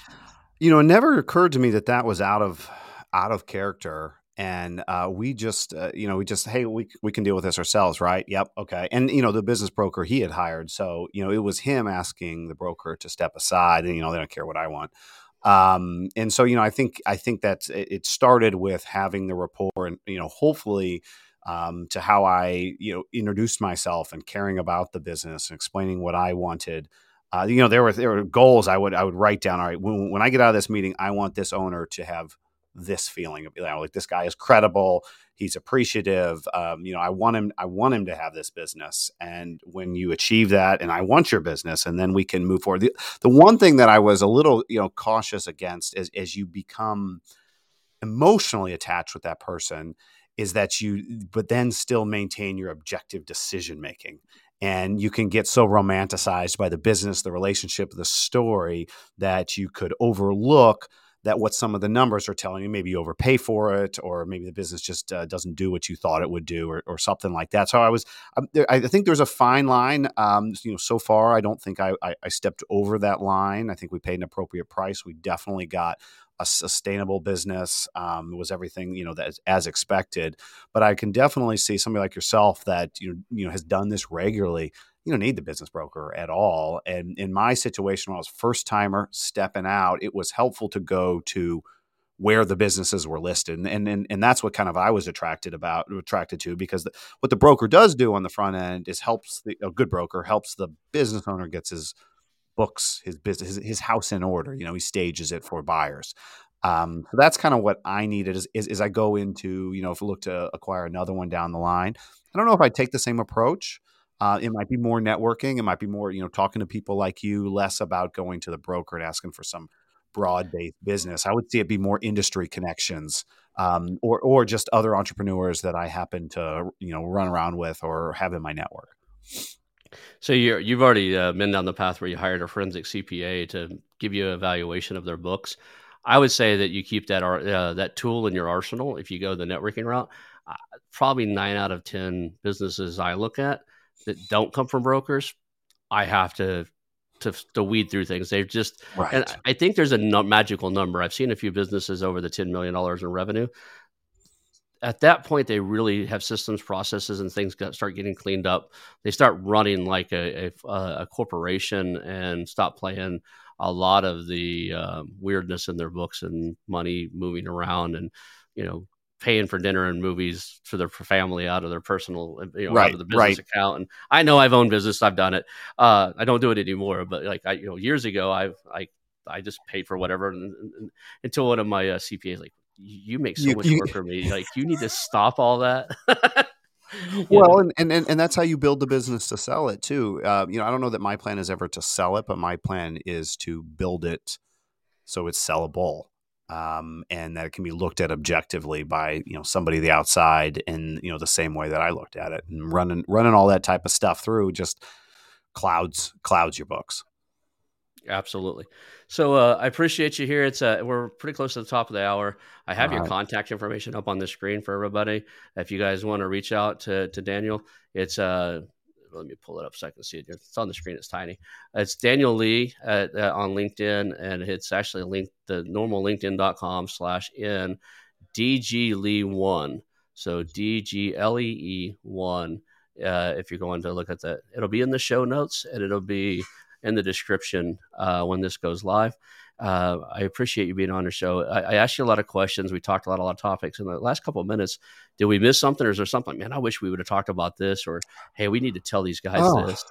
You know, it never occurred to me that that was out of out of character and uh, we just uh, you know we just hey we we can deal with this ourselves right yep okay and you know the business broker he had hired so you know it was him asking the broker to step aside and you know they don't care what i want um, and so you know i think i think that it started with having the rapport and you know hopefully um, to how i you know introduced myself and caring about the business and explaining what i wanted uh, you know, there were there were goals I would I would write down. All right, when, when I get out of this meeting, I want this owner to have this feeling of you know, like this guy is credible, he's appreciative. Um, you know, I want him I want him to have this business. And when you achieve that, and I want your business, and then we can move forward. The, the one thing that I was a little you know cautious against is as you become emotionally attached with that person is that you but then still maintain your objective decision making and you can get so romanticized by the business, the relationship, the story that you could overlook that what some of the numbers are telling you, maybe you overpay for it, or maybe the business just uh, doesn't do what you thought it would do, or, or something like that. So I was, um, I think there's a fine line. Um, you know, so far I don't think I, I, I stepped over that line. I think we paid an appropriate price. We definitely got a sustainable business. Um, was everything you know that as expected. But I can definitely see somebody like yourself that you know, you know has done this regularly. You don't need the business broker at all. And in my situation, when I was first timer stepping out, it was helpful to go to where the businesses were listed, and and and that's what kind of I was attracted about attracted to because the, what the broker does do on the front end is helps the, a good broker helps the business owner gets his books his business his, his house in order you know he stages it for buyers um, so that's kind of what I needed is, is, is I go into you know if we look to acquire another one down the line I don't know if I take the same approach uh, it might be more networking it might be more you know talking to people like you less about going to the broker and asking for some broad based business I would see it be more industry connections um, or or just other entrepreneurs that I happen to you know run around with or have in my network. So you you've already uh, been down the path where you hired a forensic CPA to give you an evaluation of their books. I would say that you keep that uh, that tool in your arsenal if you go the networking route. Uh, probably nine out of ten businesses I look at that don't come from brokers, I have to to, to weed through things. They've just, right. and I think there's a no- magical number. I've seen a few businesses over the ten million dollars in revenue at that point they really have systems processes and things got, start getting cleaned up they start running like a, a, a corporation and stop playing a lot of the uh, weirdness in their books and money moving around and you know paying for dinner and movies for their family out of their personal you know right, out of the business right. account and i know i've owned business i've done it uh, i don't do it anymore but like i you know years ago i've i I just paid for whatever and, and, until one of my uh, CPAs like you make so you, much you, work for me. Like you need to stop all that. well, and, and and that's how you build the business to sell it too. Uh, you know, I don't know that my plan is ever to sell it, but my plan is to build it so it's sellable. Um, and that it can be looked at objectively by you know somebody the outside in you know the same way that I looked at it and running running all that type of stuff through just clouds clouds your books. Absolutely. So uh, I appreciate you here. It's uh, we're pretty close to the top of the hour. I have All your right. contact information up on the screen for everybody. If you guys want to reach out to, to Daniel, it's uh, let me pull it up so I can see it. It's on the screen. It's tiny. It's Daniel Lee at, uh, on LinkedIn, and it's actually linked the normal LinkedIn.com slash in DG Lee one. So D G L E E one. Uh, if you're going to look at that, it'll be in the show notes, and it'll be in the description uh, when this goes live. Uh, I appreciate you being on the show. I, I, asked you a lot of questions. We talked a lot, a lot of topics in the last couple of minutes. Did we miss something, or is there something? Man, I wish we would have talked about this, or hey, we need to tell these guys oh. this.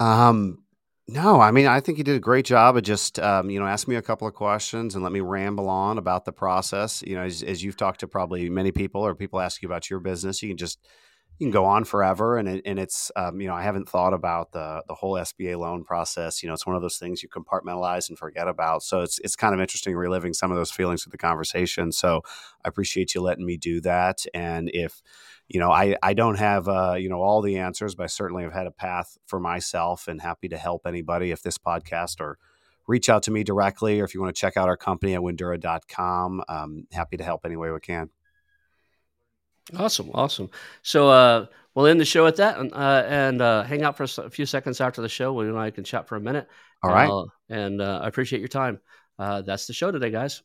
Um, no, I mean, I think you did a great job of just, um, you know, ask me a couple of questions and let me ramble on about the process. You know, as, as you've talked to probably many people, or people ask you about your business, you can just you can go on forever and it, and it's um, you know I haven't thought about the the whole SBA loan process you know it's one of those things you compartmentalize and forget about. So it's it's kind of interesting reliving some of those feelings with the conversation. So I appreciate you letting me do that and if you know I I don't have uh, you know all the answers but I certainly have had a path for myself and happy to help anybody. If this podcast or reach out to me directly or if you want to check out our company at windura.com um, happy to help any way we can Awesome, awesome. So uh, we'll end the show at that, and, uh, and uh, hang out for a few seconds after the show. We and I can chat for a minute. All right. and uh, I appreciate your time. Uh, that's the show today, guys.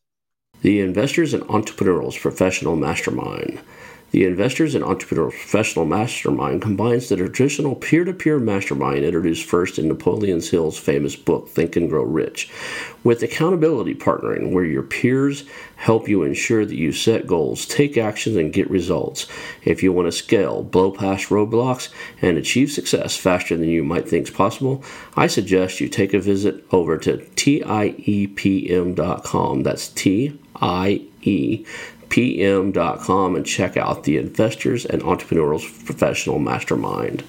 The Investors and Entrepreneurs Professional Mastermind. The Investors and Entrepreneurs Professional Mastermind combines the traditional peer to peer mastermind introduced first in Napoleon Hill's famous book, Think and Grow Rich, with accountability partnering, where your peers help you ensure that you set goals, take actions, and get results. If you want to scale, blow past roadblocks, and achieve success faster than you might think is possible, I suggest you take a visit over to TIEPM.com. That's T I E pm.com and check out the Investors and Entrepreneurs Professional Mastermind.